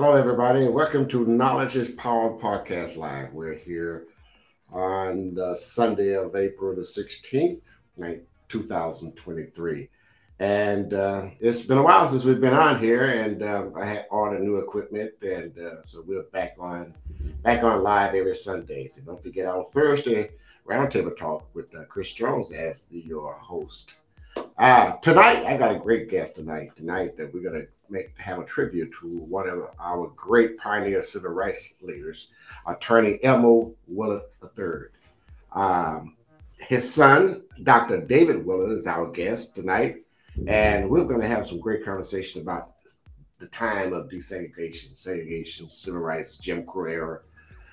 Hello, everybody, and welcome to Knowledge is Power Podcast Live. We're here on the Sunday of April the 16th, 2023. And uh, it's been a while since we've been on here, and uh, I had all the new equipment, and uh, so we're back on back on live every Sunday. So don't forget on Thursday, Roundtable Talk with uh, Chris Jones as the, your host. Uh, tonight, I got a great guest tonight. Tonight that we're gonna make have a tribute to one of our great pioneer civil rights leaders, Attorney Elmo Willard III. Um, his son, Dr. David Willard, is our guest tonight, and we're going to have some great conversation about the time of desegregation, segregation, civil rights, Jim Crow era,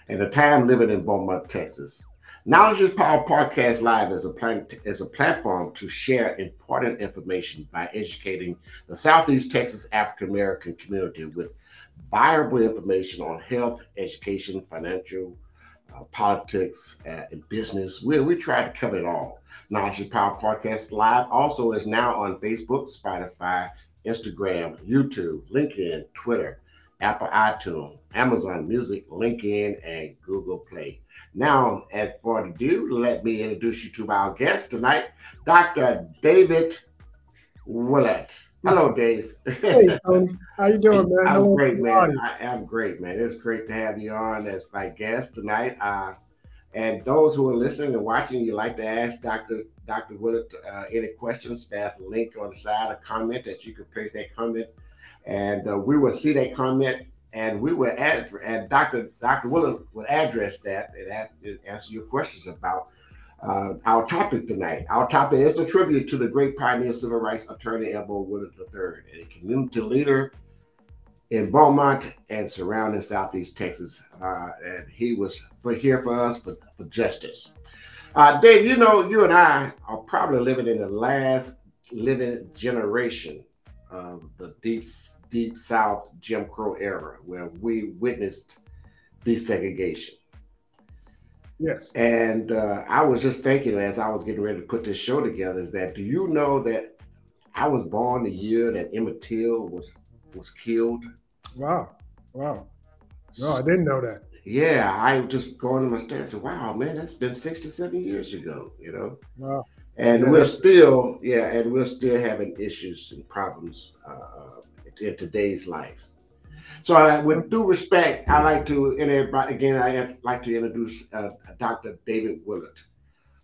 and the time living in Beaumont, Texas. Knowledge is Power Podcast Live is a, plan- is a platform to share important information by educating the Southeast Texas African American community with viable information on health, education, financial, uh, politics, uh, and business. We, we try to cover it all. Knowledge is Power Podcast Live also is now on Facebook, Spotify, Instagram, YouTube, LinkedIn, Twitter, Apple iTunes, Amazon Music, LinkedIn, and Google Play. Now, as for ado, let me introduce you to our guest tonight, Dr. David Willard. Hello, Dave. Hey, Tony. How you doing, man? I'm Hello, great, man. I am great, man. It's great to have you on as my guest tonight. Uh, and those who are listening and watching, you like to ask Dr. Dr. Willard uh, any questions, a link on the side, a comment that you can place that comment, and uh, we will see that comment, and we will add, and Dr. Dr. Willard will address that and ask, answer your questions about uh, our topic tonight. Our topic is a tribute to the great pioneer civil rights attorney Elmo Willard III, a community leader in Beaumont and surrounding Southeast Texas. Uh, and he was for here for us for, for justice. Uh, Dave, you know, you and I are probably living in the last living generation of the deep, deep South Jim Crow era, where we witnessed desegregation. Yes. And uh, I was just thinking as I was getting ready to put this show together, is that do you know that I was born the year that Emmett Till was was killed? Wow. Wow. No, I didn't know that. Yeah, I just going to my stand and said, wow, man, that's been 67 years ago, you know? Wow. And Yeah, we're still, yeah, and we're still having issues and problems uh, in today's life. So, I, with due respect, I like to, and everybody, again, I like to introduce uh, Dr. David Willard,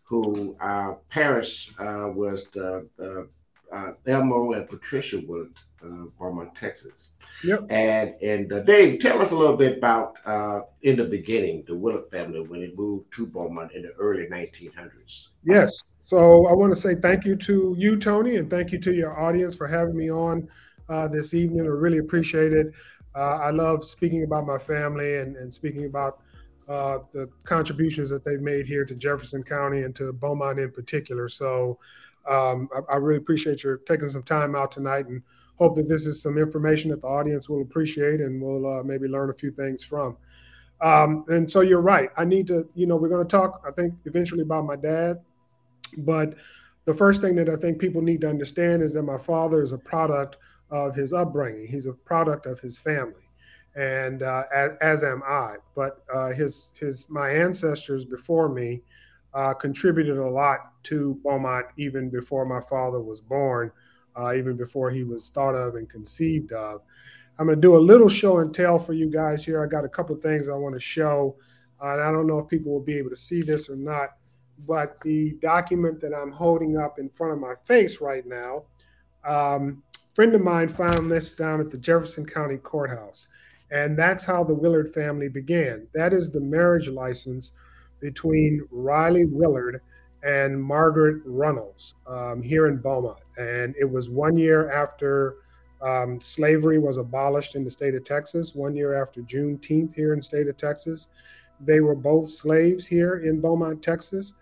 who uh, parents uh, was the, the uh, Elmo and Patricia Willard, uh, Beaumont, Texas. Yep. And and uh, Dave, tell us a little bit about uh, in the beginning the Willard family when it moved to Beaumont in the early 1900s. Yes. So I want to say thank you to you, Tony, and thank you to your audience for having me on uh, this evening. I really appreciate it. Uh, I love speaking about my family and, and speaking about uh, the contributions that they've made here to Jefferson County and to Beaumont in particular. So um, I, I really appreciate your taking some time out tonight and hope that this is some information that the audience will appreciate and will uh, maybe learn a few things from. Um, and so you're right. I need to, you know, we're going to talk, I think, eventually about my dad. But the first thing that I think people need to understand is that my father is a product of his upbringing. He's a product of his family, and uh, as, as am I. But uh, his his my ancestors before me uh, contributed a lot to Beaumont even before my father was born, uh, even before he was thought of and conceived of. I'm going to do a little show and tell for you guys here. I got a couple of things I want to show, and I don't know if people will be able to see this or not but the document that I'm holding up in front of my face right now, um, friend of mine found this down at the Jefferson County Courthouse. And that's how the Willard family began. That is the marriage license between Riley Willard and Margaret Runnels um, here in Beaumont. And it was one year after um, slavery was abolished in the state of Texas, one year after Juneteenth here in the state of Texas. They were both slaves here in Beaumont, Texas.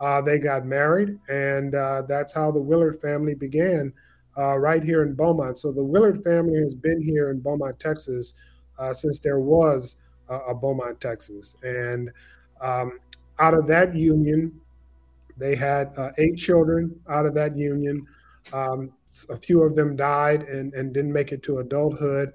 Uh, they got married, and uh, that's how the Willard family began uh, right here in Beaumont. So the Willard family has been here in Beaumont, Texas, uh, since there was a, Beaumont, Texas. And um, out of that union, they had uh, eight children out of that union. Um, a few of them died and, and didn't make it to adulthood.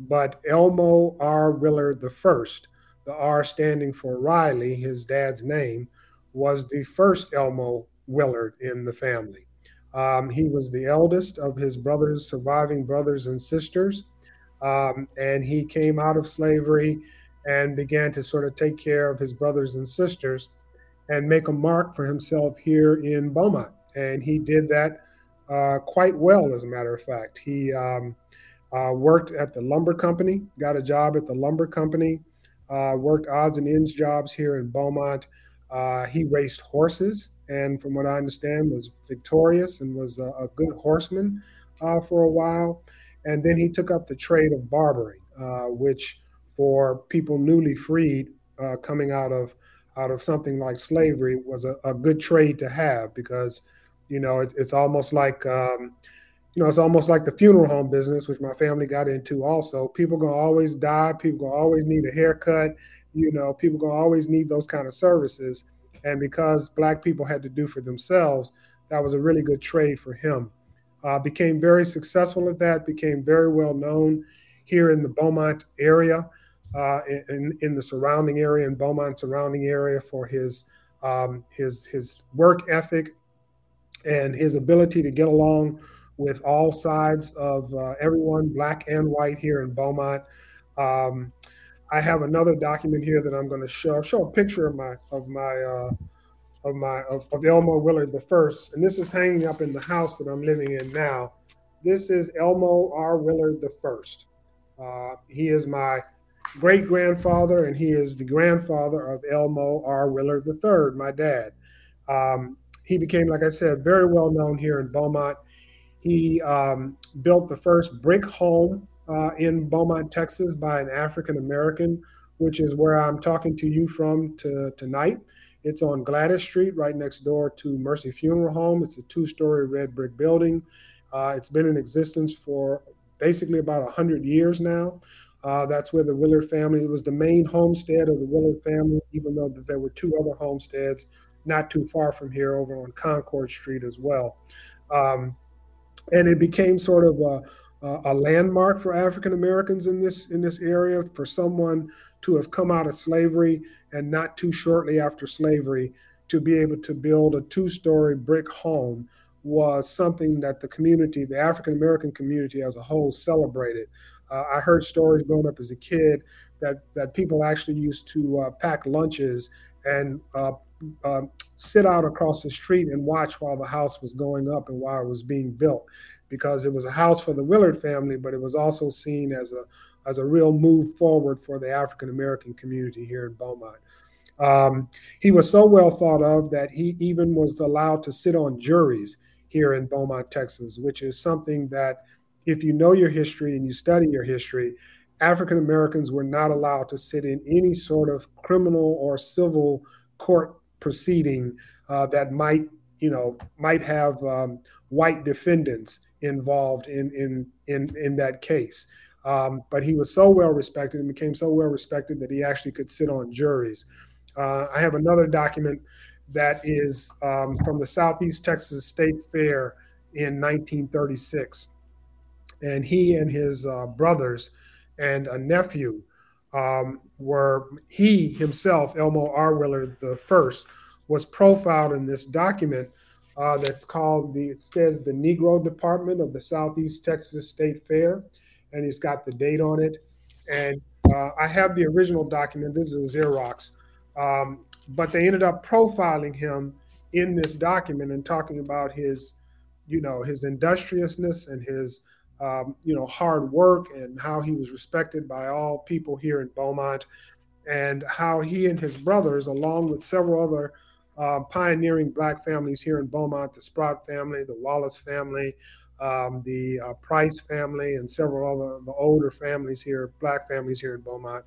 but Elmo R. Willard the first, the R standing for Riley, his dad's name, was the first Elmo Willard in the family. Um, he was the eldest of his brothers, surviving brothers and sisters, um, and he came out of slavery and began to sort of take care of his brothers and sisters and make a mark for himself here in Beaumont. And he did that uh, quite well, as a matter of fact. He um, uh, worked at the lumber company, got a job at the lumber company, uh, worked odds and ends jobs here in Beaumont. Uh, he raced horses, and from what I understand, was victorious and was a, a good horseman uh, for a while. And then he took up the trade of barbering, uh, which for people newly freed coming out of out of something like slavery was a, a good trade to have because you know it, it's almost like um, you know it's almost like the funeral home business which my family got into also. People gonna always die. People gonna always need a haircut you know people gonna always need those kind of services and because black people had to do for themselves that was a really good trade for him uh, became very successful at that became very well known here in the beaumont area uh, in, in the surrounding area, in Beaumont surrounding area, for his um, his his work ethic and his ability to get along with all sides of uh, everyone, black and white, here in Beaumont. Um, I have another document here that I'm going to show. Show a picture of my of my uh, of my of, of Elmo Willard the first, and this is hanging up in the house that I'm living in now. This is Elmo R. Willard the first. Uh, he is my great grandfather, and he is the grandfather of Elmo R. Willard the third, my dad. Um, he became, like I said, very well known here in Beaumont. He um, built the first brick home uh, in Beaumont, Texas, by an African American, which is where I'm talking to you from to, tonight. It's on Gladys Street, right next door to Mercy Funeral Home. It's a two story red brick building. Uh, it's been in existence for basically about 100 years now. Uh, that's where the Willard family, it was the main homestead of the Willard family, even though that there were two other homesteads not too far from here over on Concord Street as well. Um, and it became sort of a, a landmark for African Americans in this in this area for someone to have come out of slavery and not too shortly after slavery to be able to build a two-story brick home was something that the community, the African American community as a whole, celebrated. Uh, I heard stories growing up as a kid that that people actually used to uh, pack lunches and uh, um, sit out across the street and watch while the house was going up and while it was being built, because it was a house for the Willard family, but it was also seen as a as a real move forward for the African American community here in Beaumont. Um, he was so well thought of that he even was allowed to sit on juries here in Beaumont, Texas, which is something that if you know your history and you study your history, African Americans were not allowed to sit in any sort of criminal or civil court proceeding uh, that might, you know, might have um, white defendants involved in in in in that case. Um, but he was so well respected and became so well respected that he actually could sit on juries. Uh, I have another document that is um, from the Southeast Texas State Fair in 1936 and he and his uh, brothers and a nephew um, were he himself, Elmo R. Willard the first, was profiled in this document uh, that's called the it says the Negro Department of the Southeast Texas State Fair, and he's got the date on it. And uh, I have the original document. This is a Xerox, um, but they ended up profiling him in this document and talking about his, you know, his industriousness and his um, you know, hard work and how he was respected by all people here in Beaumont, and how he and his brothers, along with several other uh, pioneering Black families here in Beaumont, the Sprout family, the Wallace family, um, the uh, Price family, and several other the older families here, Black families here in Beaumont,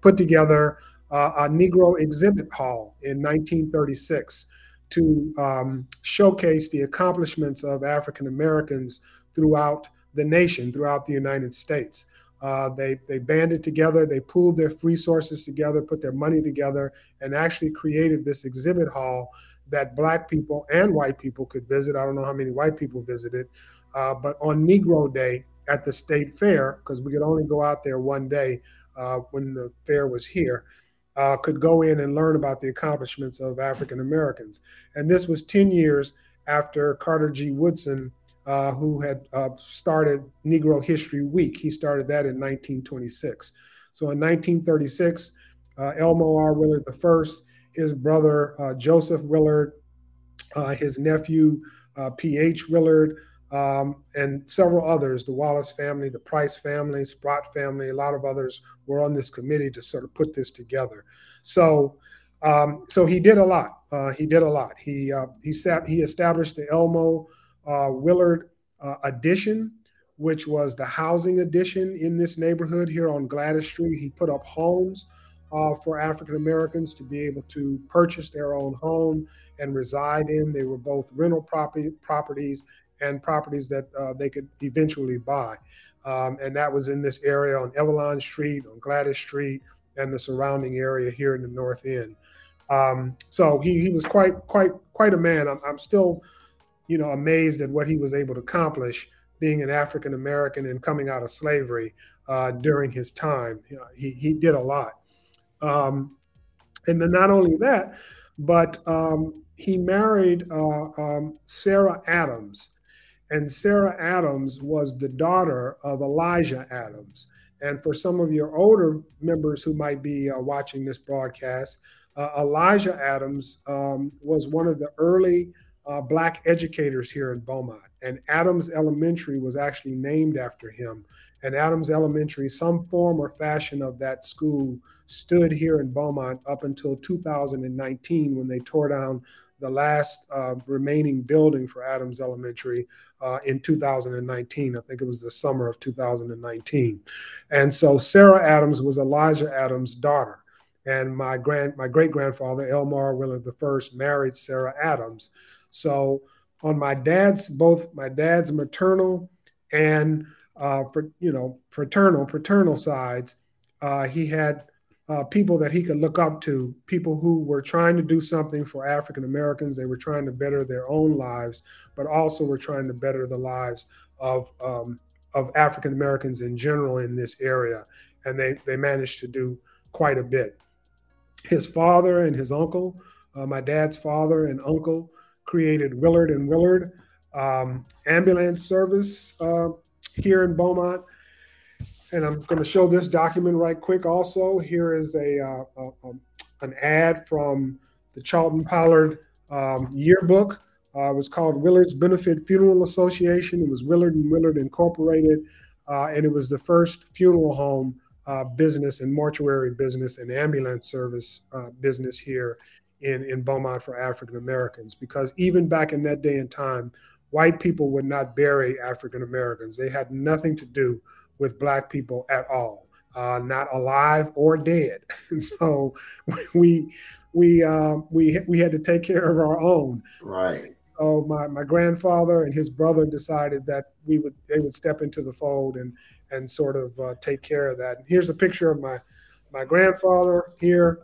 put together uh, a Negro exhibit hall in 1936 to um, showcase the accomplishments of African Americans throughout the nation throughout the United States. Uh, they they banded together, they pooled their resources together, put their money together, and actually created this exhibit hall that Black people and white people could visit. I don't know how many white people visited, uh, but on Negro Day, at the state fair because we could only go out there one day uh, when the fair was here. Uh, could go in and learn about the accomplishments of African Americans. And this was 10 years after Carter G. Woodson, uh, who had uh, started Negro History Week. He started that in 1926. So in 1936, uh, Elmo R. Willard I, his brother uh, Joseph Willard, uh, his nephew P.H. Willard, um, and several others, the Wallace family, the Price family, Sprott family, a lot of others were on this committee to sort of put this together. So, um, so he did a lot. Uh, he did a lot. He uh, he sat. He established the Elmo uh, Willard uh, Addition, which was the housing addition in this neighborhood here on Gladys Street. He put up homes uh, for African Americans to be able to purchase their own home and reside in. They were both rental property properties and properties that uh, they could eventually buy. Um, and that was in this area on Evelyn Street, on Gladys Street, and the surrounding area here in the North End. Um, so he, he was quite quite quite a man. I'm, I'm still, you know, amazed at what he was able to accomplish being an African American and coming out of slavery uh, during his time. You know, he he did a lot. Um, and then not only that, but um, he married uh, um, Sarah Adams, and Sarah Adams was the daughter of Elijah Adams. And for some of your older members who might be uh, watching this broadcast, uh, Elijah Adams um, was one of the early uh, Black educators here in Beaumont. And Adams Elementary was actually named after him. And Adams Elementary, some form or fashion of that school, stood here in Beaumont up until 2019 when they tore down the last uh, remaining building for Adams Elementary uh, in 2019. I think it was the summer of 2019. And so Sarah Adams was Elijah Adams' daughter. And my grand, my great grandfather Elmo Willard I married Sarah Adams. So on my dad's, both my dad's maternal and uh, for you know fraternal paternal sides, uh, he had uh, people that he could look up to, people who were trying to do something for African Americans. They were trying to better their own lives, but also were trying to better the lives of um, of African Americans in general in this area, and they they managed to do quite a bit. His father and his uncle, uh, my dad's father and uncle, created Willard and Willard um, ambulance service uh, here in Beaumont and I'm going to show this document right quick also. Here is a, uh, a um, an ad from the Charlton Pollard um, yearbook. Uh, it was called Willard's Benefit Funeral Association. It was Willard and Willard Incorporated, uh, and it was the first funeral home uh, business and mortuary business and ambulance service uh, business here in, in Beaumont for African Americans. Because even back in that day and time, white people would not bury African Americans. They had nothing to do with black people at all, uh, not alive or dead. so we we uh, we we had to take care of our own. Right. So my, my grandfather and his brother decided that we would they would step into the fold and and sort of uh, take care of that. And here's a picture of my my grandfather here.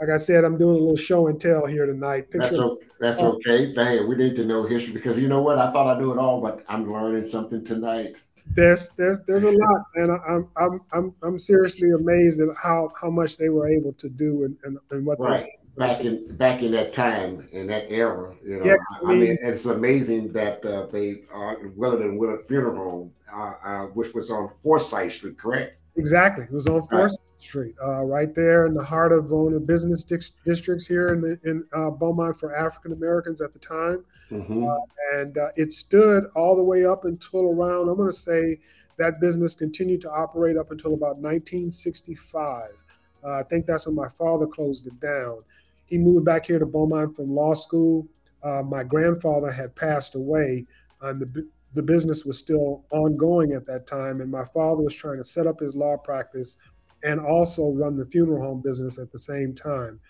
Like I said, I'm doing a little show and tell here tonight. Picture that's, okay. that's okay. Hey, we need to know history because you know what? I thought I knew it all, but I'm learning something tonight there's there's there's a lot, and I'm I'm I'm I'm seriously amazed at how how much they were able to do and and, and what right. they back in back in that time in that era. You know, yeah, I, mean, I mean it's amazing that uh, they uh, Willard and Willard Funeral Home, uh, uh, which was on Forsyth Street, correct? Exactly, it was on Fourth right. Street, uh, right there in the heart of one of the business di- districts here in the, in uh, Beaumont for African Americans at the time, mm-hmm. and it stood all the way up until around I'm going to say that business continued to operate up until about 1965. I think that's when my father closed it down he moved back here to Beaumont from law school. Uh, my grandfather had passed away, and the the business was still ongoing at that time. And my father was trying to set up his law practice and also run the funeral home business at the same time.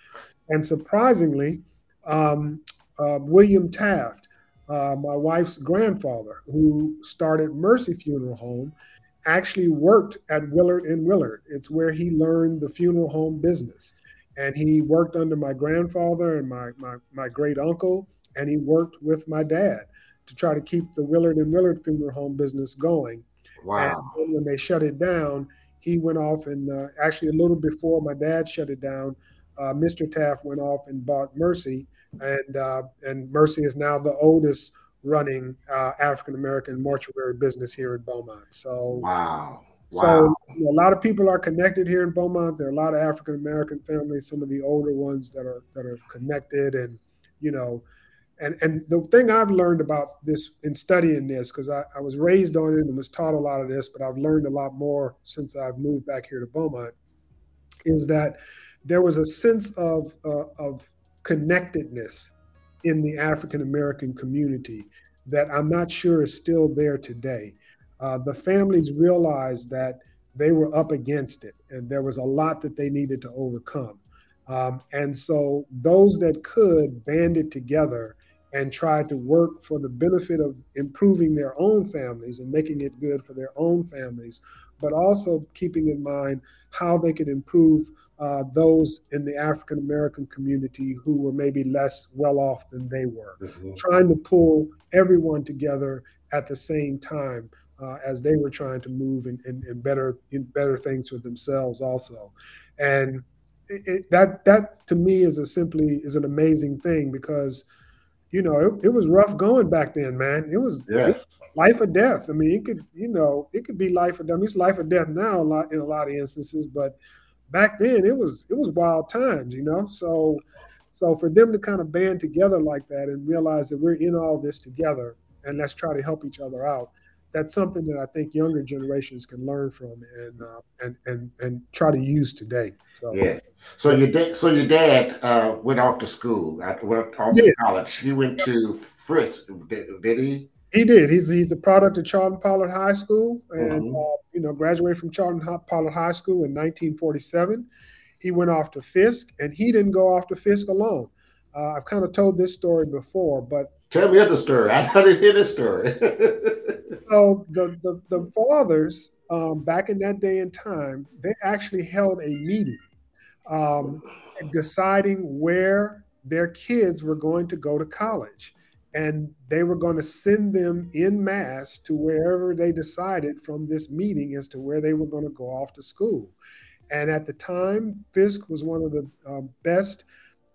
And surprisingly, um, uh, William Taft, uh, my wife's grandfather, who started Mercy Funeral Home, actually worked at Willard and Willard. It's where he learned the funeral home business and he worked under my grandfather and my, my, my great uncle, and he worked with my dad to try to keep the Willard and Willard Funeral Home business going. Wow. And when they shut it down, he went off and uh, actually a little before my dad shut it down, uh, Mr. Taft went off and bought Mercy, and uh, and Mercy is now the oldest running uh, African American mortuary business here in Beaumont. So wow. Wow. So you know, a lot of people are connected here in Beaumont. There are a lot of African American families, some of the older ones that are that are connected, and you know, and and the thing I've learned about this in studying this, because I, I was raised on it and was taught a lot of this, but I've learned a lot more since I've moved back here to Beaumont, is that there was a sense of uh, of connectedness in the African American community that I'm not sure is still there today uh, the families realized that they were up against it and there was a lot that they needed to overcome. Um, and so those that could banded together and tried to work for the benefit of improving their own families and making it good for their own families, but also keeping in mind how they could improve uh, those in the African American community who were maybe less well off than they were, mm-hmm. trying to pull everyone together at the same time uh, as they were trying to move and, and, and better in better things for themselves also and it, it, that that to me is a simply is an amazing thing because you know it, it was rough going back then man it was, yes. life or death i mean it could you know it could be life or death I mean, it's life or death now a lot in a lot of instances but back then it was it was wild times you know so so for them to kind of band together like that and realize that we're in all this together and let's try to help each other out that's something that I think younger generations can learn from and uh, and and and try to use today. So yes. So your dad, so your dad uh, went off to school. Went off to college. He went to Fisk. Did, did, he? He did. He's he's a product of Charlton Pollard High School, and mm-hmm. uh, you know graduated from Charlton Pollard High School in 1947. He went off to Fisk, and he didn't go off to Fisk alone. Uh, I've kind of told this story before, but tell me the story. I didn't hear this story. so the the, the fathers um, back in that day and time, they actually held a meeting um, deciding where their kids were going to go to college. And they were going to send them in mass to wherever they decided from this meeting as to where they were going to go off to school. And at the time, Fisk was one of the uh, best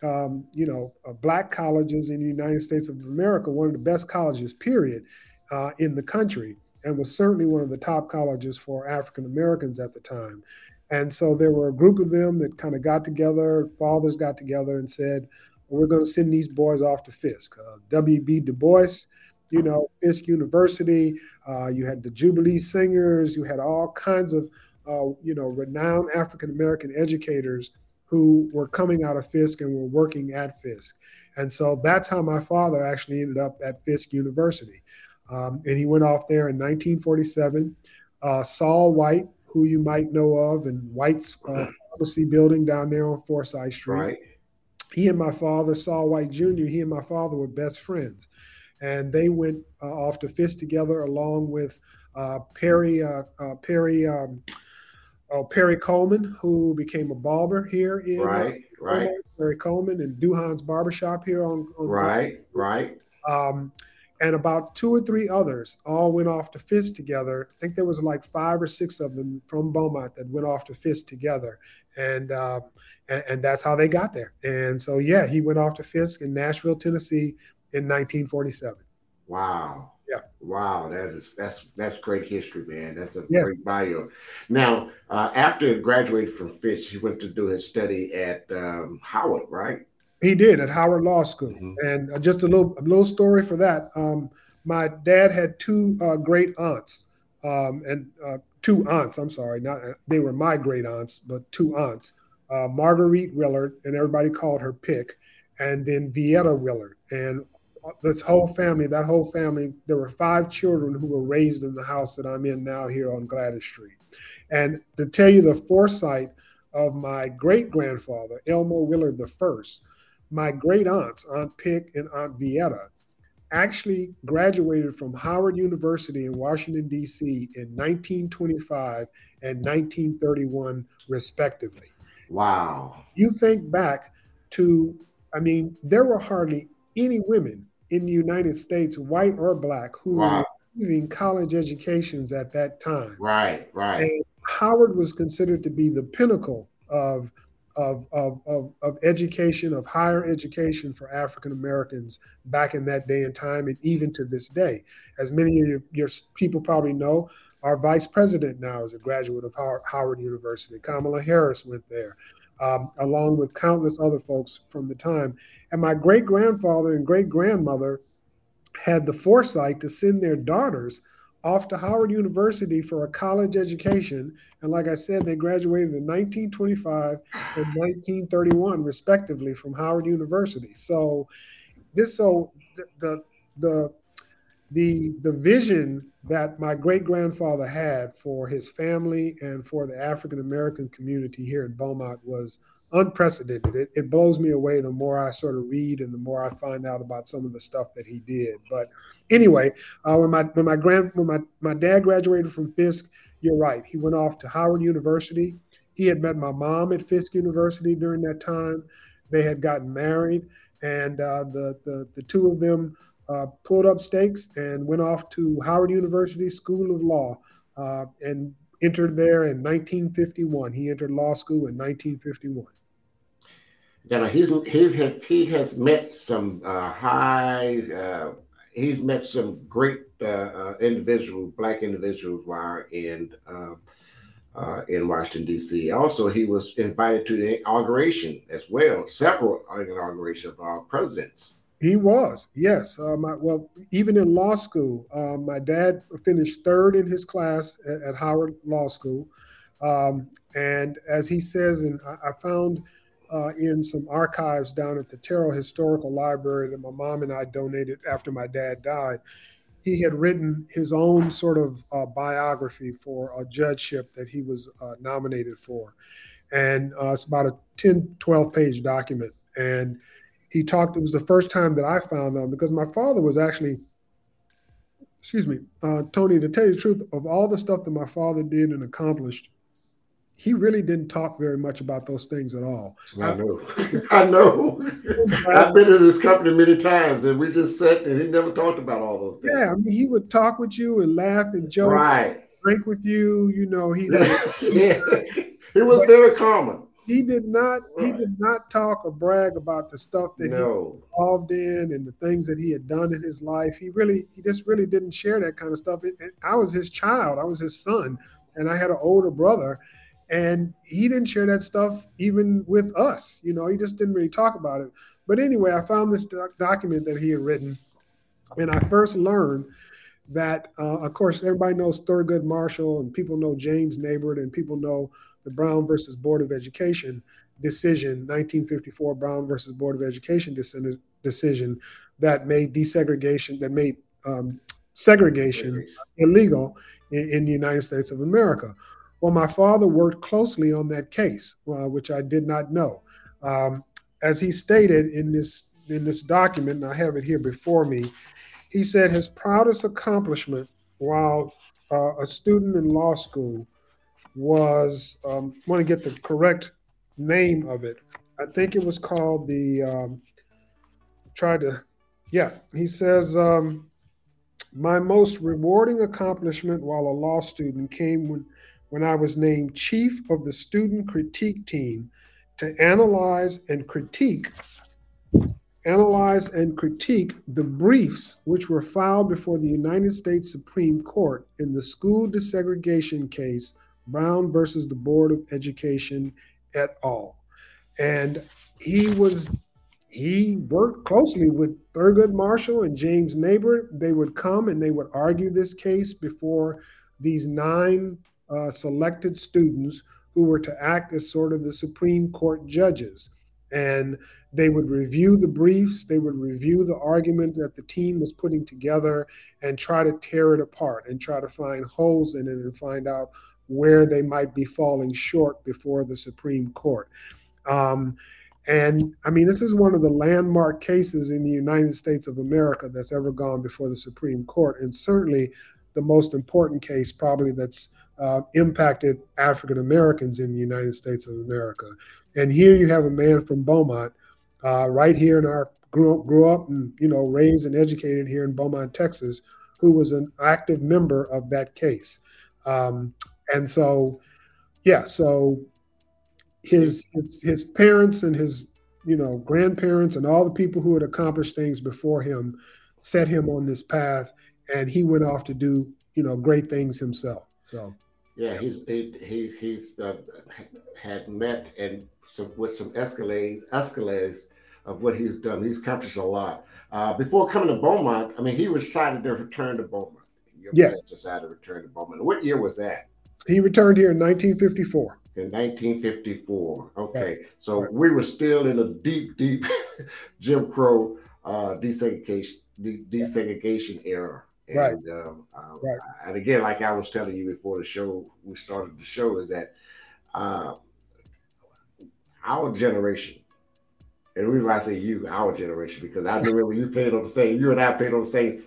um, you know, uh, black colleges in the United States of America, one of the best colleges, period, uh, in the country, and was certainly one of the top colleges for African Americans at the time. And so there were a group of them that kind of got together, fathers got together and said, well, we're going to send these boys off to Fisk. Uh, W.B. Du Bois, you know, Fisk University, uh, you had the Jubilee Singers, you had all kinds of, uh, you know, renowned African American educators who were coming out of Fisk and were working at Fisk. And so that's how my father actually ended up at Fisk University. Um, and he went off there in 1947. Uh, Saul White, who you might know of, and White's uh, pharmacy building down there on Forsyth Street. Right. He and my father, Saul White Jr., he and my father were best friends. And they went uh, off to Fisk together along with uh, Perry, uh, uh, Perry, um, oh, Perry Coleman, who became a barber here in right, right. Perry Coleman and Duhan's Barbershop here on, on right, right. Um, and about two or three others all went off to Fisk together. I think there was like five or six of them from Beaumont that went off to Fisk together, and uh, and, and, that's how they got there. And so yeah, he went off to Fisk in Nashville, Tennessee, in 1947. Wow. Yeah. Wow, that is that's that's great history, man. That's a yeah. great bio. Now, uh, after graduating from Fisk, he went to do his study at um, Howard, right? He did at Howard Law School, mm-hmm. and uh, just a little a little story for that. Um, my dad had two uh, great aunts, um, and uh, two aunts. I'm sorry, not they were my great aunts, but two aunts. Uh, Marguerite Willard, and everybody called her Pick, and then Vieta Willard, and this whole family, that whole family, there were five children who were raised in the house that I'm in now here on Gladys Street. And to tell you the foresight of my great grandfather, Elmo Willard I, my great aunts, Aunt Pick and Aunt Vieta, actually graduated from Howard University in Washington, D.C. in 1925 and 1931, respectively. Wow. You think back to, I mean, there were hardly any women in the United States, white or black, who wow. were receiving college educations at that time. Right, right. And Howard was considered to be the pinnacle of of, of, of, of, education, of higher education for African Americans back in that day and time, and even to this day. As many of your, your people probably know, our vice president now is a graduate of Howard University. Kamala Harris went there, um, along with countless other folks from the time. And my great grandfather and great grandmother had the foresight to send their daughters off to Howard University for a college education. And like I said, they graduated in 1925 and 1931, respectively, from Howard University. So this, so the the the the vision that my great grandfather had for his family and for the African American community here in Beaumont was unprecedented. It, it, blows me away the more I sort of read and the more I find out about some of the stuff that he did. But anyway, uh, when my when my grand when my, my dad graduated from Fisk, you're right. He went off to Howard University. He had met my mom at Fisk University during that time. They had gotten married, and uh, the, the the two of them uh, pulled up stakes and went off to Howard University School of Law uh, and entered there in 1951. He entered law school in 1951. Now he's he has he has met some uh, high. Uh, he's met some great uh, uh individuals, black individuals, while in uh, uh, in Washington D.C. Also, he was invited to the inauguration as well, several inaugurations of our presidents. He was, yes. Uh, my, well, even in law school, my dad finished third in his class at, at Howard Law School. Um, and as he says, and I, I found uh, in some archives down at the Tyrrell Historical Library that my mom and I donated after my dad died, he had written his own sort of uh, biography for a judgeship that he was uh, nominated for. And uh, it's about a 10, 12 page document. And he talked, it was the first time that I found out because my father was actually, excuse me, uh, Tony, to tell you the truth, of all the stuff that my father did and accomplished, he really didn't talk very much about those things at all. I know. I know. I've been in this company many times and we just sat and he never talked about all those things. Yeah, I mean, he would talk with you and laugh and joke. Right. Drink with you. You know, he. yeah. It was very common he did not right. he did not talk or brag about the stuff that no. he was involved in and the things that he had done in his life. He really he just really didn't share that kind of stuff. It, it, I was his child. I was his son, and I had an older brother, and he didn't share that stuff even with us. You know, he just didn't really talk about it. But anyway, I found this doc- document that he had written, and I first learned that, uh, of course, everybody knows Thurgood Marshall, and people know James Nabrit, and people know the Brown versus Board of Education decision, 1954 Brown versus Board of Education decision that made desegregation, that made um, segregation illegal in, in, the United States of America. Well, my father worked closely on that case, uh, which I did not know. Um, as he stated in this in this document, and I have it here before me, he said his proudest accomplishment while uh, a student in law school was um, I want to get the correct name of it. I think it was called the um, tried to yeah. He says um, my most rewarding accomplishment while a law student came when when I was named chief of the student critique team to analyze and critique analyze and critique the briefs which were filed before the United States Supreme Court in the school desegregation case Brown versus the Board of Education et al. And he was he worked closely with Thurgood Marshall and James Nabrit. They would come and they would argue this case before these nine uh, selected students who were to act as sort of the Supreme Court judges. And they would review the briefs, they would review the argument that the team was putting together and try to tear it apart and try to find holes in it and find out where they might be falling short before the Supreme Court. Um, and I mean, this is one of the landmark cases in the United States of America that's ever gone before the Supreme Court, and certainly the most important case, probably that's uh, impacted African Americans in the United States of America. And here you have a man from Beaumont, uh, right here in our grew up, grew up and you know raised and educated here in Beaumont, Texas, who was an active member of that case. Um, and so, yeah, so his, his his parents and his you know grandparents and all the people who had accomplished things before him set him on this path, and he went off to do you know great things himself. So. Yeah, he's he, he he's uh, had met and some, with some escalades escalades of what he's done. He's accomplished a lot. Uh, before coming to Beaumont, I mean, he decided to return to Beaumont. Your yes, decided to return to Beaumont. What year was that? He returned here in 1954. In 1954. Okay, right. so right. we were still in a deep, deep Jim Crow uh, desegregation desegregation era. And, right. Um, uh, right. And again, like I was telling you before the show, we started the show, is that uh, our generation and the reason I say you, our generation, because I remember you played on the same, you and I played on the same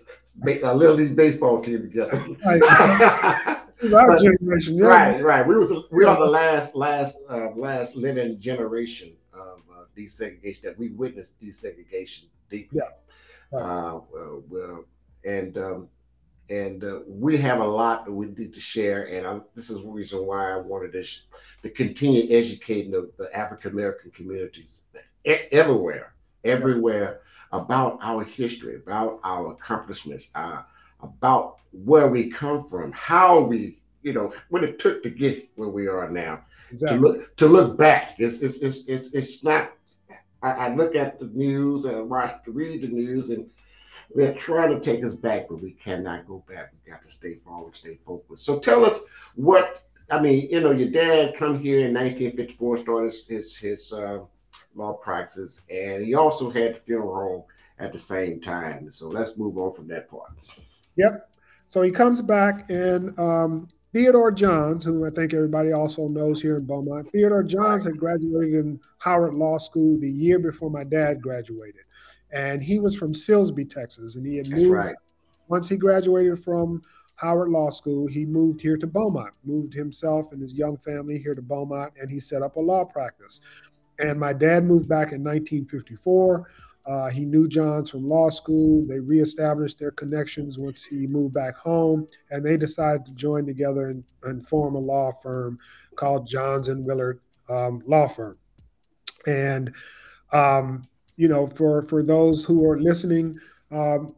a little league baseball team together. Right. it's our but, generation, yeah. Right, right. We were we are the last, last, uh, last living generation of uh, desegregation that we witnessed desegregation deeply. Yeah. Right. Uh, well, and um, and uh, we have a lot that we need to share. And I'm, this is the reason why I wanted to, sh- to continue educating the, the African American communities everywhere, everywhere about our history, about our accomplishments, uh, about where we come from, how we, you know, what it took to get where we are now. Exactly. To look to look back, it's it's it's it's, it's not. I, I, look at the news and I watch read the news, and they're trying to take us back, but we cannot go back. We got to stay forward, stay focused. So tell us what I mean. You know, your dad come here in 1954, started his his, uh, law practice, and he also had the funeral at the same time. So let's move on from that part. Yep. So he comes back, and um, Theodore Johns, who I think everybody also knows here in Beaumont, Theodore Johns had graduated in Howard Law School the year before my dad graduated. And he was from Silsbee, Texas, and he had moved. Right. Once he graduated from Howard Law School, he moved here to Beaumont, moved himself and his young family here to Beaumont, and he set up a law practice. And my dad moved back in 1954. Uh, he knew Johns from law school. They reestablished their connections once he moved back home, and they decided to join together and, and form a law firm called Johns and Willard um, Law Firm. And um, you know, for for those who are listening, um,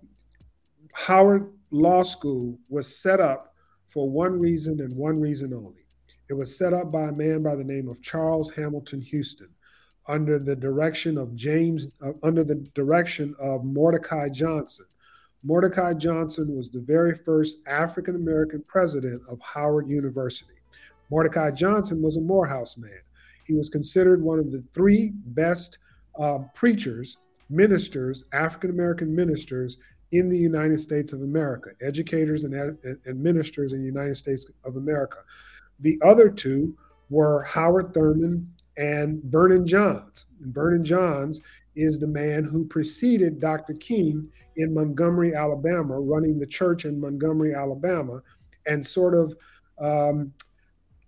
Howard Law School was set up for one reason and one reason only. It was set up by a man by the name of Charles Hamilton Houston under the direction of James, uh, under the direction of Mordecai Johnson. Mordecai Johnson was the very first African American president of Howard University. Mordecai Johnson was a Morehouse man. He was considered one of the three best uh, preachers, ministers, African American ministers in the United States of America, educators and, and ministers in the United States of America. The other two were Howard Thurman and Vernon Johns. And Vernon Johns is the man who preceded Dr. King in Montgomery, Alabama, running the church in Montgomery, Alabama, and sort of um,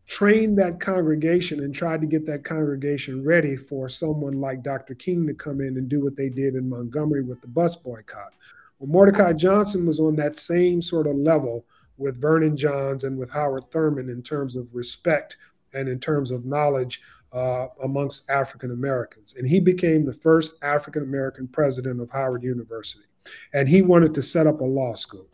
trained that congregation and tried to get that congregation ready for someone like Dr. King to come in and do what they did in Montgomery with the bus boycott. Well, Mordecai Johnson was on that same sort of level with Vernon Johns and with Howard Thurman in terms of respect and in terms of knowledge uh, amongst African Americans. And he became the first African American president of Howard University. And he wanted to set up a law school.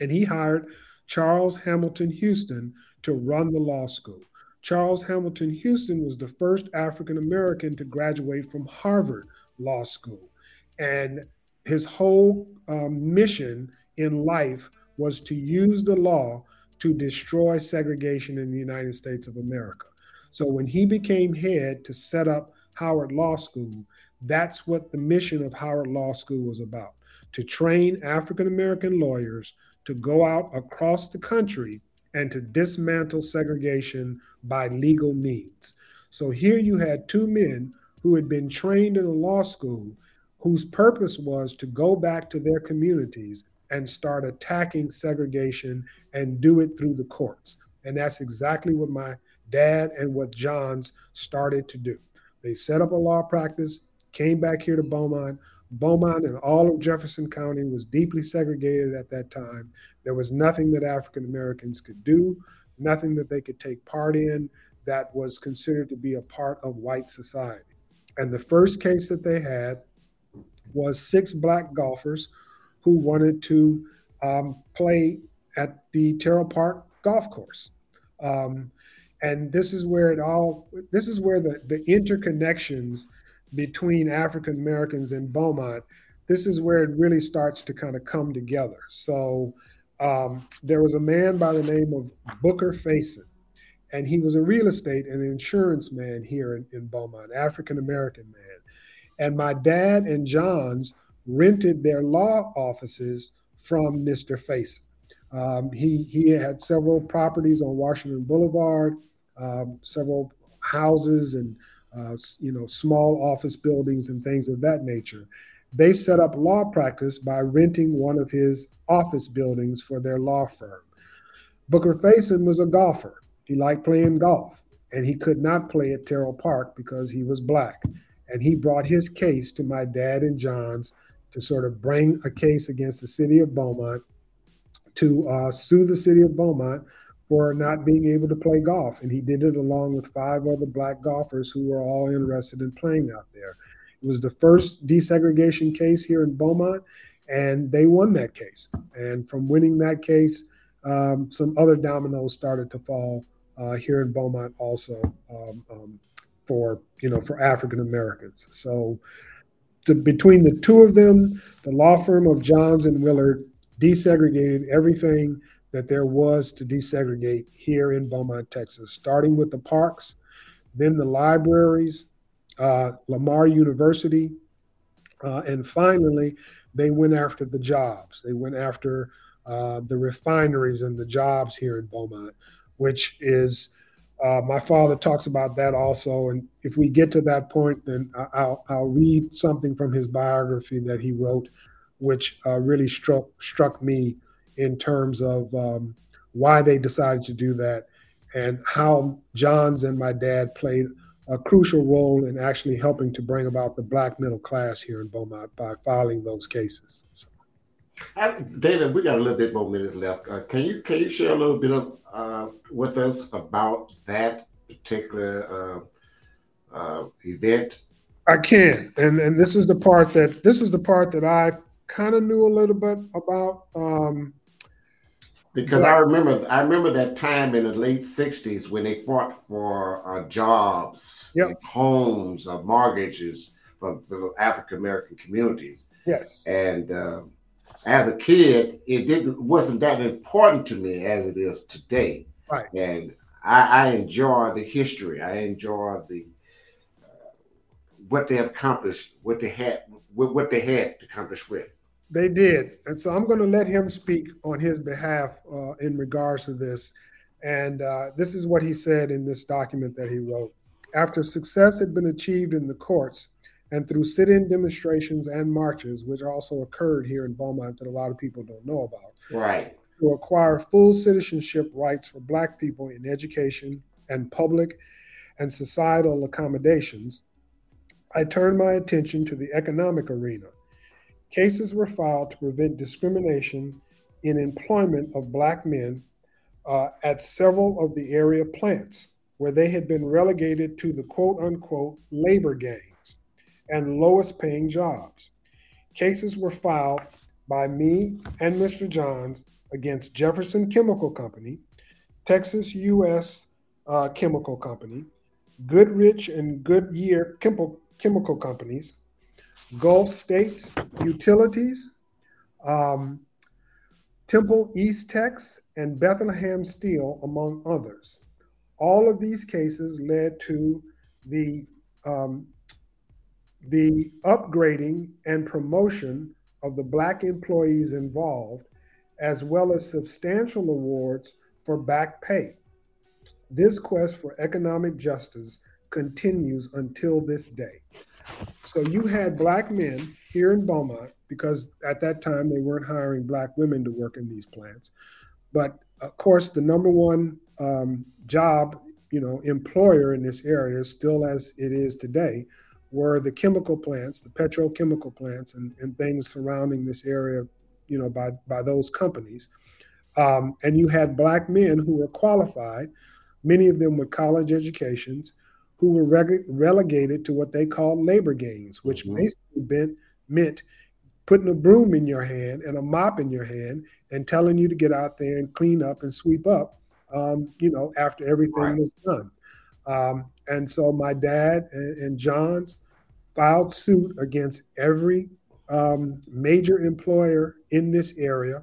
And he hired Charles Hamilton Houston to run the law school. Charles Hamilton Houston was the first African American to graduate from Harvard Law School. And his whole um, mission in life was to use the law to destroy segregation in the United States of America. So when he became head to set up Howard Law School, that's what the mission of Howard Law School was about to train African American lawyers to go out across the country and to dismantle segregation by legal means. So here you had two men who had been trained in a law school whose purpose was to go back to their communities and start attacking segregation and do it through the courts. And that's exactly what my dad and what Johns started to do. They set up a law practice, came back here to Beaumont. Beaumont and all of Jefferson County was deeply segregated at that time. There was nothing that African Americans could do, nothing that they could take part in that was considered to be a part of white society. And the first case that they had was six black golfers who wanted to um, play at the Tyrrell Park golf course. Um, and this is where it all this is where the, the interconnections between African Americans in Beaumont, this is where it really starts to kind of come together. So um, there was a man by the name of Booker Faison, and he was a real estate and insurance man here in, in Beaumont, African American man. And my dad and Johns rented their law offices from Mr. Faison. Um, he he had several properties on Washington Boulevard, um, several houses and uh, you know small office buildings and things of that nature. They set up law practice by renting one of his office buildings for their law firm. Booker Faison was a golfer. He liked playing golf, and he could not play at Tyrrell Park because he was black. And he brought his case to my dad and Johns to sort of bring a case against the city of Beaumont to uh, sue the city of Beaumont for not being able to play golf. And he did it along with five other black golfers who were all interested in playing out there. It was the first desegregation case here in Beaumont, and they won that case. And from winning that case, um, some other dominoes started to fall uh, here in Beaumont also um, um, for you know for African Americans. So to, between the two of them, the law firm of Johns and Willard desegregated everything that there was to desegregate here in Beaumont, Texas, starting with the parks, then the libraries, uh, Lamar University, uh, and finally, they went after the jobs. They went after uh, the refineries and the jobs here in Beaumont, which is uh, my father talks about that also. And if we get to that point, then I'll, I'll read something from his biography that he wrote which uh, really struck struck me in terms of um, why they decided to do that and how Johns and my dad played a crucial role in actually helping to bring about the black middle class here in Beaumont by filing those cases. So. David, we got a little bit more minutes left. Uh, can you can you share a little bit of uh, with us about that particular uh, uh event? I can, and and this is the part that this is the part that I kind of knew a little bit about. Um, because but, I remember, I remember that time in the late '60s when they fought for uh, jobs, yep. homes, uh, mortgages for, for African American communities. Yes, and uh, as a kid, it didn't wasn't that important to me as it is today. Right, and I, I enjoy the history. I enjoy the uh, what they accomplished, what they had, what, what they had to accomplish with. They did. And so I'm going to let him speak on his behalf uh, in regards to this. And uh, this is what he said in this document that he wrote. After success had been achieved in the courts and through sit in demonstrations and marches, which also occurred here in Beaumont that a lot of people don't know about. Right. To acquire full citizenship rights for Black people in education and public and societal accommodations, I turned my attention to the economic arena Cases were filed to prevent discrimination in employment of Black men uh, at several of the area plants where they had been relegated to the quote unquote labor gangs and lowest paying jobs. Cases were filed by me and Mr. Johns against Jefferson Chemical Company, Texas U.S. Uh, Chemical Company, Goodrich and Goodyear Chemical, Chemical Companies, Gulf States Utilities, um, Temple-Eastex, and Bethlehem Steel, among others. All of these cases led to the um, the upgrading and promotion of the black employees involved, as well as substantial awards for back pay. This quest for economic justice continues until this day. So you had black men here in Beaumont because at that time they weren't hiring black women to work in these plants. But of course, the number one um, job, you know, employer in this area, still as it is today, were the chemical plants, the petrochemical plants, and, and things surrounding this area, you know, by by those companies. Um, and you had black men who were qualified, many of them with college educations, who were reg- relegated to what they called labor gangs, which mm-hmm. basically meant, meant putting a broom in your hand and a mop in your hand and telling you to get out there and clean up and sweep up, um, you know, after everything right. was done. Um, and so my dad and, and, Johns filed suit against every um, major employer in this area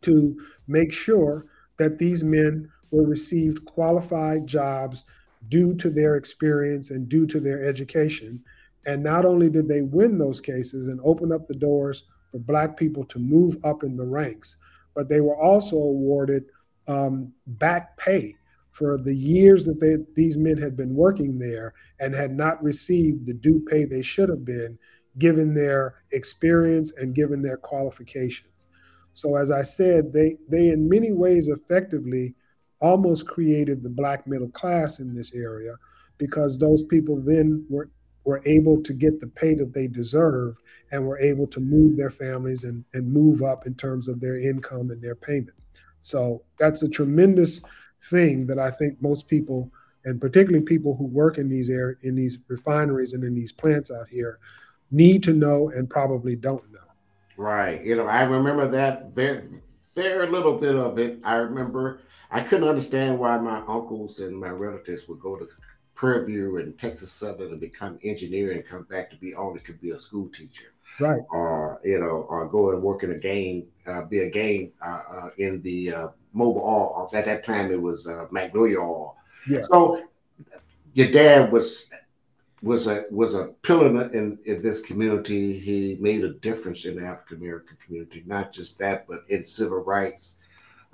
to make sure that these men were received qualified jobs due to their experience and due to their education. And not only did they win those cases and open up the doors for Black people to move up in the ranks, but they were also awarded um, back pay for the years that they, these men had been working there and had not received the due pay they should have been given their experience and given their qualifications. So as I said, they they in many ways effectively almost created the black middle class in this area because those people then were were able to get the pay that they deserve and were able to move their families and, and move up in terms of their income and their payment. So that's a tremendous thing that I think most people, and particularly people who work in these air in these refineries and in these plants out here, need to know and probably don't know. Right. You know, I remember that very very little bit of it. I remember I couldn't understand why my uncles and my relatives would go to Prairie View and Texas Southern and become engineer and come back to be only could be a school teacher. Right. Or, you know, or go and work in a game, uh, be a game uh, uh, in the uh, Mobil oil. At that time, it was uh, Magnolia oil. Yeah. So your dad was was a was a pillar in, in this community. He made a difference in the African American community, not just that, but in civil rights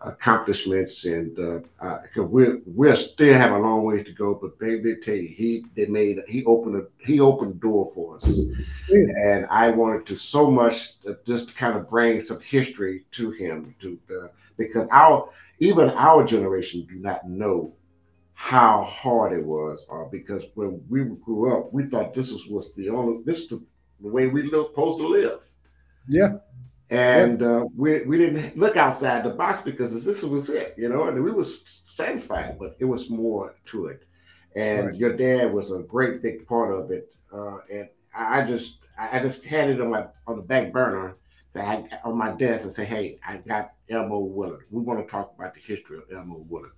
accomplishments, and uh, uh, we we still have a long ways to go. But baby, tell you, he they made he opened a he opened the door for us, yeah. and I wanted to so much just kind of bring some history to him to uh, because our even our generation do not know how hard it was, or uh, because when we grew up, we thought this was, was the only this the, the way we were supposed to live. Yeah and uh, we we didn't look outside the box because this was it, you know, and we was satisfied, but it was more to it. And right. your dad was a great big part of it, uh, and I just I just had it on my on the back burner, so I, on my desk, and say, hey, I got Elmo Willard. We want to talk about the history of Elmo Willard,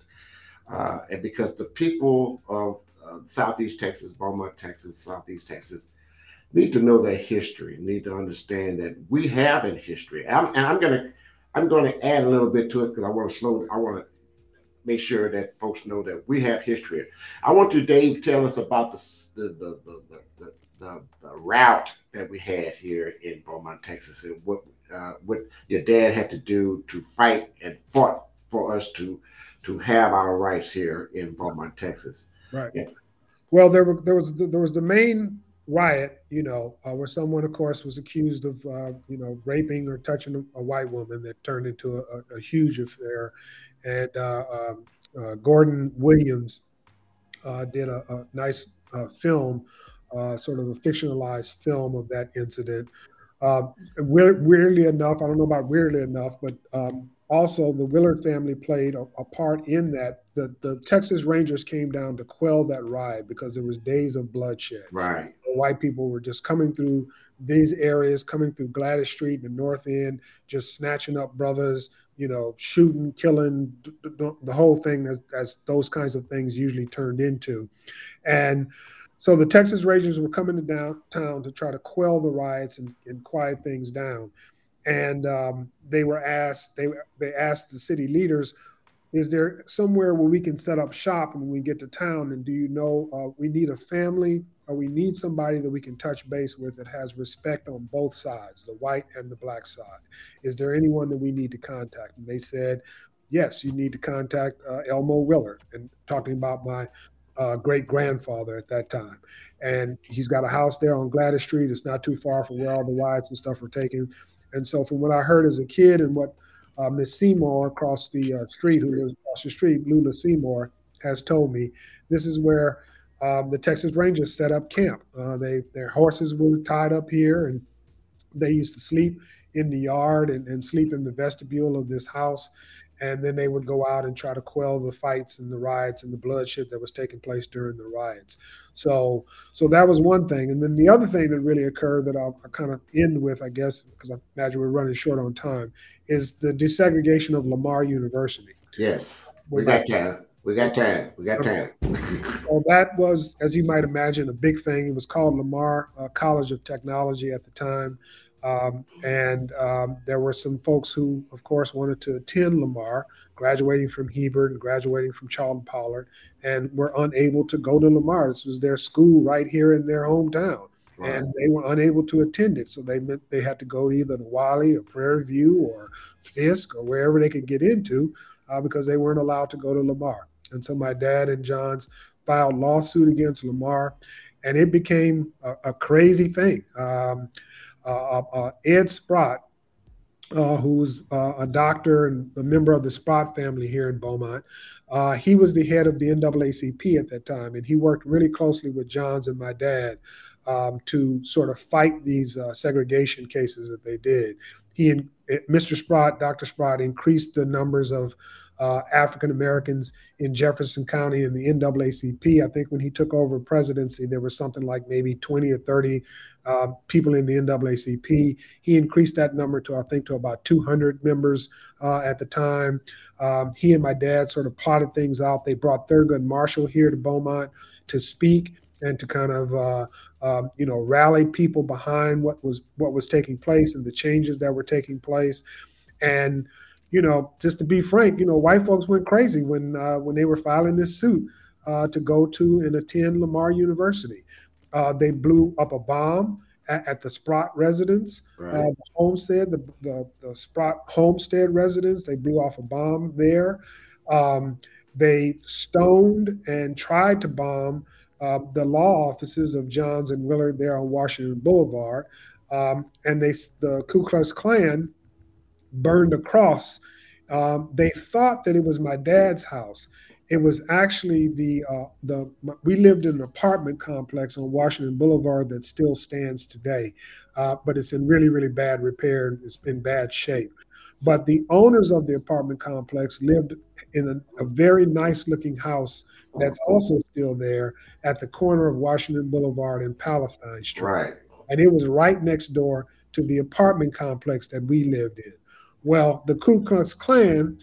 uh, and because the people of uh, Southeast Texas, Beaumont, Texas, Southeast Texas need to know their history, need to understand that we have a history. I'm, and I'm gonna I'm gonna add a little bit to it because I want to slow. I want to make sure that folks know that we have history. I want you, Dave, tell us about the the the the, the, the, the route that we had here in Beaumont, Texas, and what uh, what your dad had to do to fight and fought for us to to have our rights here in Beaumont, Texas. Right. Yeah. Well, there were there was there was the main riot, you know, uh, where someone, of course, was accused of, uh, you know, raping or touching a, white woman that turned into a, a huge affair. And uh, um, uh Gordon Williams uh, did a, a nice uh, film, sort of a fictionalized film of that incident. Um, weirdly enough, I don't know about weirdly enough, but um, also the Willard family played a, a, part in that. The, the Texas Rangers came down to quell that riot because there was days of bloodshed. Right white people were just coming through these areas, coming through Gladys Street and the North End, just snatching up brothers, you know, shooting, killing, the whole thing as, as those kinds of things usually turned into. And so the Texas Rangers were coming to downtown to try to quell the riots and, and quiet things down. And um, they were asked, they, they asked the city leaders, is there somewhere where we can set up shop when we get to town? And do you know uh, we need a family or we need somebody that we can touch base with that has respect on both sides, the white and the black side? Is there anyone that we need to contact? And they said, yes, you need to contact uh, Elmo Willard. And talking about my uh, great grandfather at that time. And he's got a house there on Gladys Street. It's not too far from where all the riots and stuff were taken. And so, from what I heard as a kid and what uh, Miss Seymour across the uh, street, who lives across the street, Lula Seymour, has told me this is where um, the Texas Rangers set up camp. Uh, they their horses were tied up here, and they used to sleep in the yard and, and sleep in the vestibule of this house. And then they would go out and try to quell the fights and the riots and the bloodshed that was taking place during the riots. So, so that was one thing. And then the other thing that really occurred that I'll, I'll kind of end with, I guess, because I imagine we're running short on time, is the desegregation of Lamar University. Yes, we got time. We got time. We got time. well, that was, as you might imagine, a big thing. It was called Lamar uh, College of Technology at the time. Um, and um, there were some folks who, of course, wanted to attend Lamar, graduating from Hebert and graduating from Charlton Pollard, and were unable to go to Lamar. This was their school right here in their hometown. Right. And they were unable to attend it, so they meant they had to go either to Wiley or Prairie View or Fisk or wherever they could get into, uh, because they weren't allowed to go to Lamar. And so my dad and Johns filed lawsuit against Lamar, and it became a, a crazy thing. Um, Ed Sprott, uh, who's uh, a doctor and a member of the Sprott family here in Beaumont. Uh, he was the head of the NAACP at that time, and he worked really closely with Johns and my dad um, to sort of fight these segregation cases that they did. He and Mr. Sprott, Dr. Sprott, increased the numbers of uh, African Americans in Jefferson County in the NAACP. I think when he took over presidency, there was something like maybe 20 or 30 uh, people in the NAACP. He increased that number to, I think, to about 200 members uh, at the time. Um, he and my dad sort of plotted things out. They brought Thurgood Marshall here to Beaumont to speak and to kind of uh, um, you know rally people behind what was what was taking place and the changes that were taking place and you know, just to be frank, you know, white folks went crazy when uh, when they were filing this suit uh, to go to and attend Lamar University. Uh, they blew up a bomb at, at the Sprott residence, uh, the homestead, the, the, the Sprott homestead residence. They blew off a bomb there. Um, they stoned and tried to bomb uh, the law offices of Johns and Willard there on Washington Boulevard. Um, and they, the Ku Klux Klan burned a cross. Um, they thought that it was my dad's house. It was actually the uh, the we lived in an apartment complex on Washington Boulevard that still stands today, uh, but it's in really really bad repair. It's in bad shape. But the owners of the apartment complex lived in a, a very nice looking house that's also still there at the corner of Washington Boulevard and Palestine Street. Right. And it was right next door to the apartment complex that we lived in. Well, the Ku Klux Klan,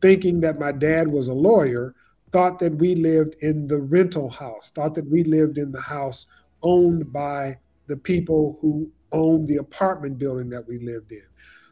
thinking that my dad was a lawyer, thought that we lived in the rental house, thought that we lived in the house owned by the people who owned the apartment building that we lived in.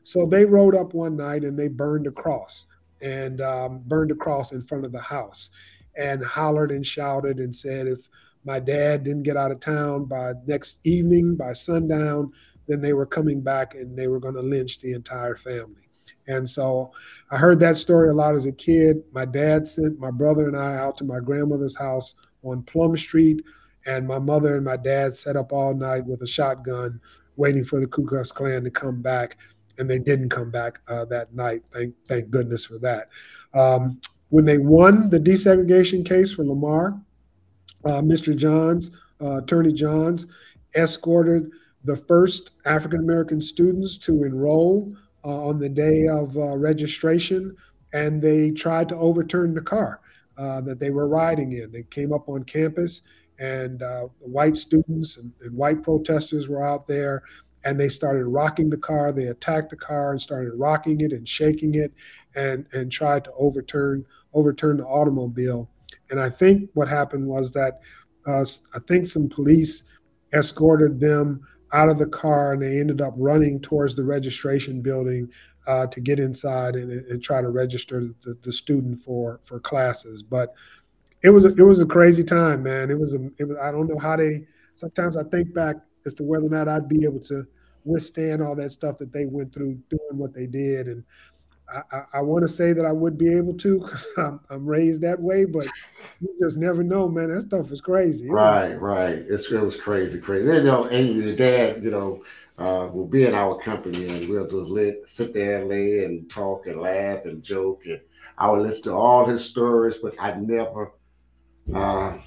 So they rode up one night and they burned a cross and um, burned a cross in front of the house and hollered and shouted and said, if my dad didn't get out of town by next evening, by sundown, then they were coming back and they were going to lynch the entire family. And so I heard that story a lot as a kid. My dad sent my brother and I out to my grandmother's house on Plum Street, and my mother and my dad sat up all night with a shotgun waiting for the Ku Klux Klan to come back. And they didn't come back uh, that night. Thank, thank goodness for that. Um, when they won the desegregation case for Lamar, uh, Mr. Johns, uh, Attorney Johns, escorted the first African American students to enroll on the day of uh, registration, and they tried to overturn the car uh, that they were riding in. They came up on campus, and uh, white students and, and, white protesters were out there, and they started rocking the car. They attacked the car and started rocking it and shaking it, and and tried to overturn overturn the automobile. And I think what happened was that uh, I think some police escorted them out of the car and they ended up running towards the registration building uh, to get inside and, and, try to register the, the student for for classes. But it was a, it was a crazy time, man. It was a it was I don't know how they. Sometimes I think back as to whether or not I'd be able to withstand all that stuff that they went through doing what they did, and I, I, want to say that I would be able to because I'm, I'm, raised that way, but you just never know, man. That stuff is crazy. Right, right. It's, it was crazy, crazy. Then, you know, and your dad, you know, uh, will be in our company and we'll just let, sit there and lay and talk and laugh and joke. And I would listen to all his stories, but I never, uh,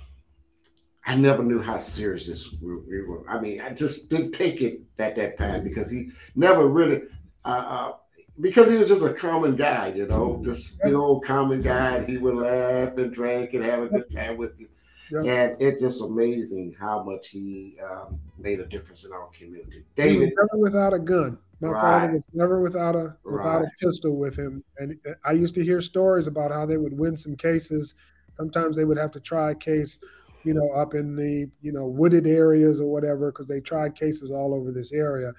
I never knew how serious this we were. I mean, I just didn't take it at that time because he never really, uh, uh, because he was just a common guy, you know, just the old common guy. He would laugh and drink and have a good time with you. And it's just amazing how much he um, made a difference in our community. David, never without a gun. My right. father was never without a without right. a pistol with him, and I used to hear stories about how they would win some cases. Sometimes they would have to try a case you know, up in the, you know, wooded areas or whatever, because they tried cases all over this area.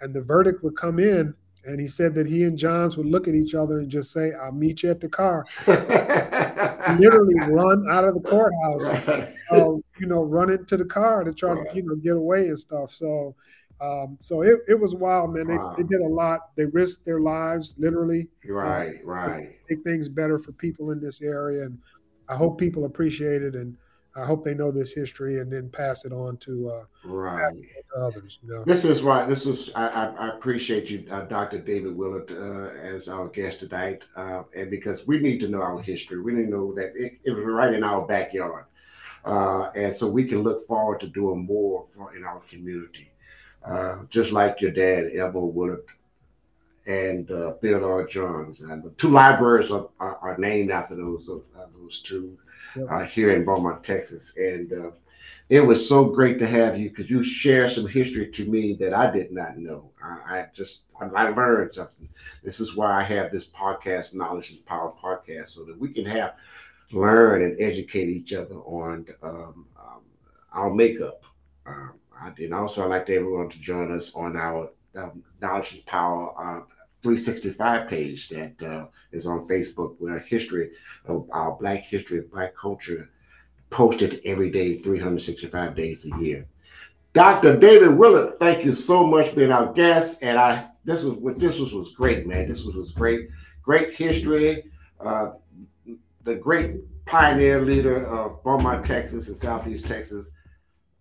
And the verdict would come in, and he said that he and Johns would look at each other and just say, I'll meet you at the car. Literally run out of the courthouse, right. uh, you know, run into the car to try right. to, you know, get away and stuff. So, um, so it, it was wild, man. They, wow. they did a lot. They risked their lives, literally. Right, uh, right. Make things better for people in this area. And I hope people appreciate it. And, I hope they know this history and then pass it on to uh, right others. You know? This is why this is I, I, appreciate you, uh, Dr. David Willard, uh, as our guest tonight, uh, and because we need to know our history, we need to know that it, it was right in our backyard, uh, and so we can look forward to doing more for in our community, uh, just like your dad, Elmo Willard. And uh, Bill R. Johns, and the two libraries are, are, are named after those those two uh, here in Beaumont, Texas. And uh, it was so great to have you because you share some history to me that I did not know. I, I just I, learned something. This is why I have this podcast, Knowledge is Power podcast, so that we can have learn and educate each other on um, um, our makeup. Um, I, and also, I'd like everyone to join us on our um, Knowledge is Power uh, 365 page that uh, is on Facebook where history of our Black history, Black culture posted every day, 365 days a year. Dr. David Willard, thank you so much for being our guest. And I this was what this was, was great, man. This was, was great, great history. Uh, the great pioneer leader of Beaumont, Texas and Southeast Texas,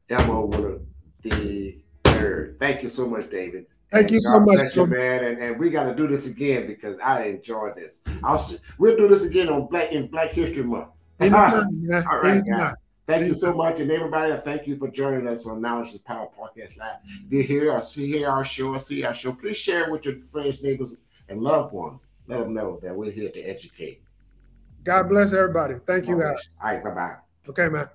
Elmo Willard the third. Thank you so much, David. Thank you so much, you, man. And, and we got to do this again because I enjoy this. I'll we'll do this again on Black in Black History Month. Anytime, All right, All right Anytime. Thank you so much, and everybody. Thank you for joining us on Knowledge is Power Podcast Live. If you hear or see hear our show or see our show, please share it with your friends, neighbors, and loved ones. Let them know that we're here to educate. God bless everybody. Thank you, guys. All right, bye bye. Okay, man.